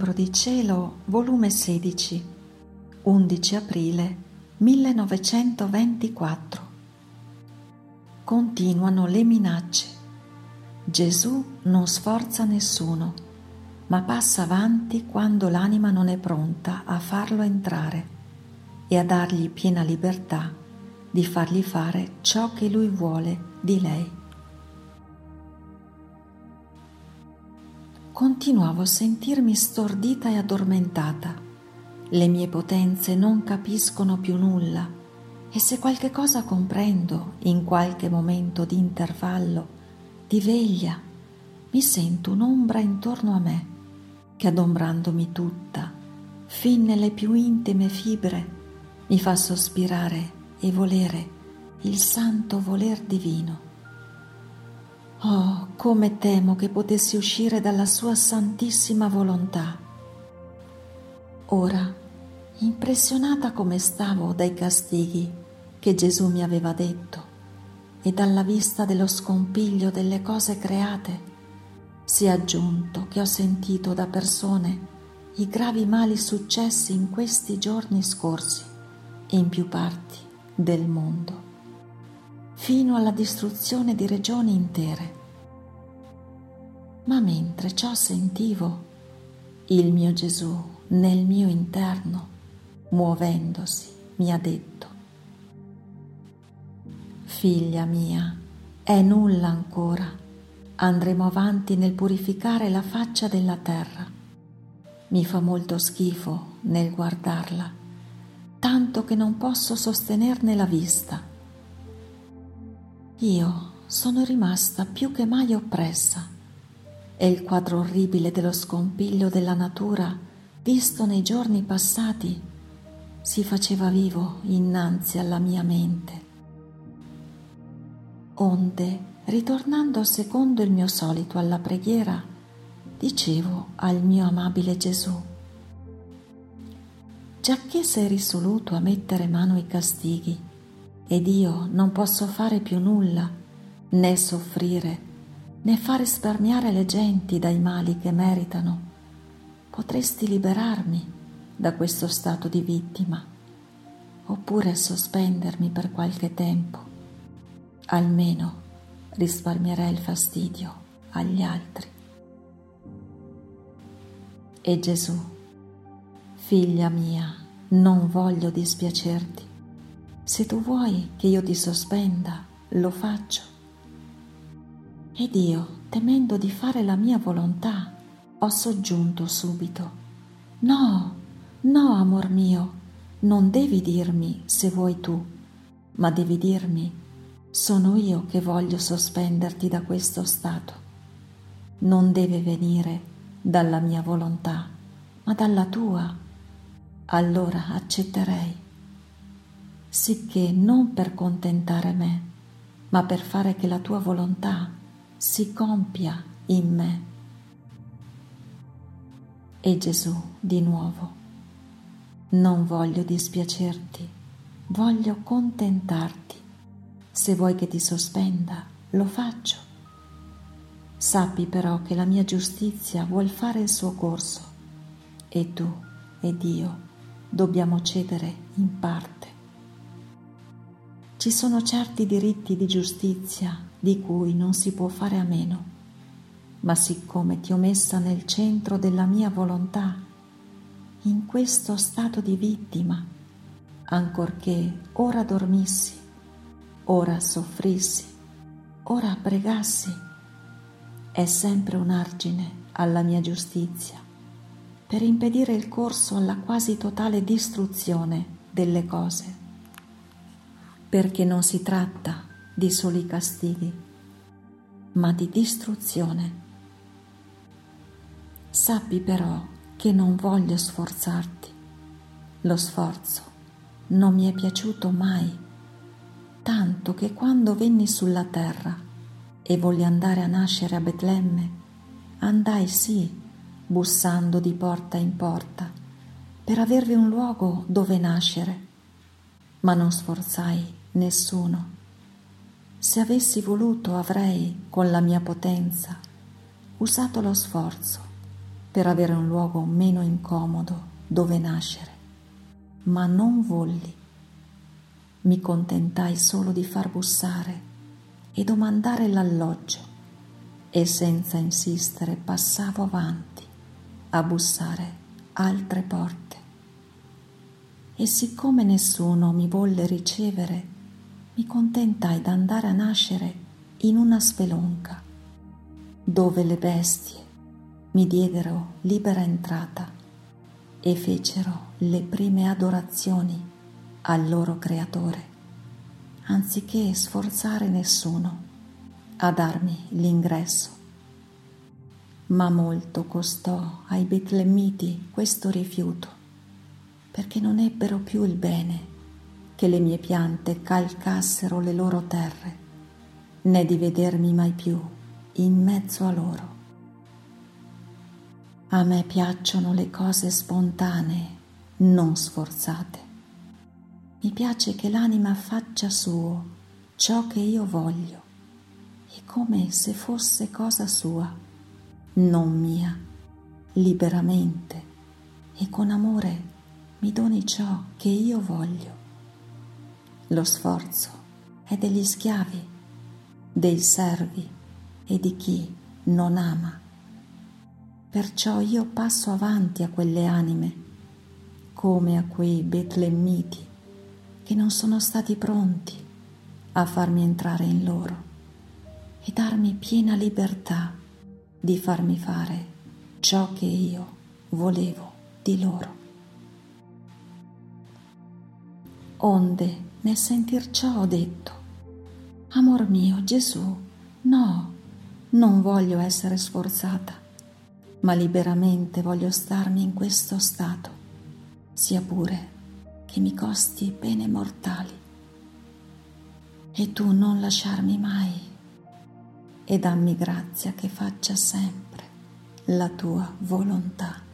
Libro di Cielo, volume 16, 11 aprile 1924. Continuano le minacce. Gesù non sforza nessuno, ma passa avanti quando l'anima non è pronta a farlo entrare e a dargli piena libertà di fargli fare ciò che lui vuole di lei. Continuavo a sentirmi stordita e addormentata. Le mie potenze non capiscono più nulla e se qualche cosa comprendo in qualche momento di intervallo, di veglia, mi sento un'ombra intorno a me che adombrandomi tutta, fin nelle più intime fibre, mi fa sospirare e volere il santo voler divino. Oh, come temo che potessi uscire dalla sua santissima volontà. Ora, impressionata come stavo dai castighi che Gesù mi aveva detto e dalla vista dello scompiglio delle cose create, si è aggiunto che ho sentito da persone i gravi mali successi in questi giorni scorsi in più parti del mondo fino alla distruzione di regioni intere. Ma mentre ciò sentivo, il mio Gesù nel mio interno, muovendosi, mi ha detto, Figlia mia, è nulla ancora, andremo avanti nel purificare la faccia della terra. Mi fa molto schifo nel guardarla, tanto che non posso sostenerne la vista io sono rimasta più che mai oppressa e il quadro orribile dello scompiglio della natura visto nei giorni passati si faceva vivo innanzi alla mia mente. Onde, ritornando secondo il mio solito alla preghiera, dicevo al mio amabile Gesù, giacché sei risoluto a mettere mano ai castighi, ed io non posso fare più nulla, né soffrire, né far risparmiare le genti dai mali che meritano. Potresti liberarmi da questo stato di vittima, oppure sospendermi per qualche tempo. Almeno risparmierei il fastidio agli altri. E Gesù, figlia mia, non voglio dispiacerti se tu vuoi che io ti sospenda, lo faccio. Ed io, temendo di fare la mia volontà, ho soggiunto subito. No, no, amor mio, non devi dirmi se vuoi tu, ma devi dirmi sono io che voglio sospenderti da questo stato. Non deve venire dalla mia volontà, ma dalla tua. Allora accetterei sicché non per contentare me, ma per fare che la tua volontà si compia in me. E Gesù di nuovo, non voglio dispiacerti, voglio contentarti. Se vuoi che ti sospenda, lo faccio. Sappi però che la mia giustizia vuol fare il suo corso e tu ed io dobbiamo cedere in parte. Ci sono certi diritti di giustizia di cui non si può fare a meno, ma siccome ti ho messa nel centro della mia volontà, in questo stato di vittima, ancorché ora dormissi, ora soffrissi, ora pregassi, è sempre un argine alla mia giustizia per impedire il corso alla quasi totale distruzione delle cose perché non si tratta di soli castighi, ma di distruzione. Sappi però che non voglio sforzarti. Lo sforzo non mi è piaciuto mai, tanto che quando venni sulla terra e volli andare a nascere a Betlemme, andai sì, bussando di porta in porta, per avervi un luogo dove nascere, ma non sforzai nessuno. Se avessi voluto avrei, con la mia potenza, usato lo sforzo, per avere un luogo meno incomodo dove nascere, ma non volli. Mi contentai solo di far bussare e domandare l'alloggio e senza insistere passavo avanti a bussare altre porte. E siccome nessuno mi volle ricevere, mi contentai d'andare a nascere in una spelonca, dove le bestie mi diedero libera entrata e fecero le prime adorazioni al loro creatore, anziché sforzare nessuno a darmi l'ingresso. Ma molto costò ai betlemmiti questo rifiuto, perché non ebbero più il bene che le mie piante calcassero le loro terre, né di vedermi mai più in mezzo a loro. A me piacciono le cose spontanee, non sforzate. Mi piace che l'anima faccia suo ciò che io voglio è come se fosse cosa sua, non mia, liberamente e con amore mi doni ciò che io voglio. Lo sforzo è degli schiavi, dei servi e di chi non ama. Perciò io passo avanti a quelle anime, come a quei betlemmiti che non sono stati pronti a farmi entrare in loro e darmi piena libertà di farmi fare ciò che io volevo di loro. Onde nel sentir ciò ho detto, Amor mio Gesù, no, non voglio essere sforzata, ma liberamente voglio starmi in questo stato, sia pure che mi costi pene mortali. E tu non lasciarmi mai e dammi grazia che faccia sempre la tua volontà.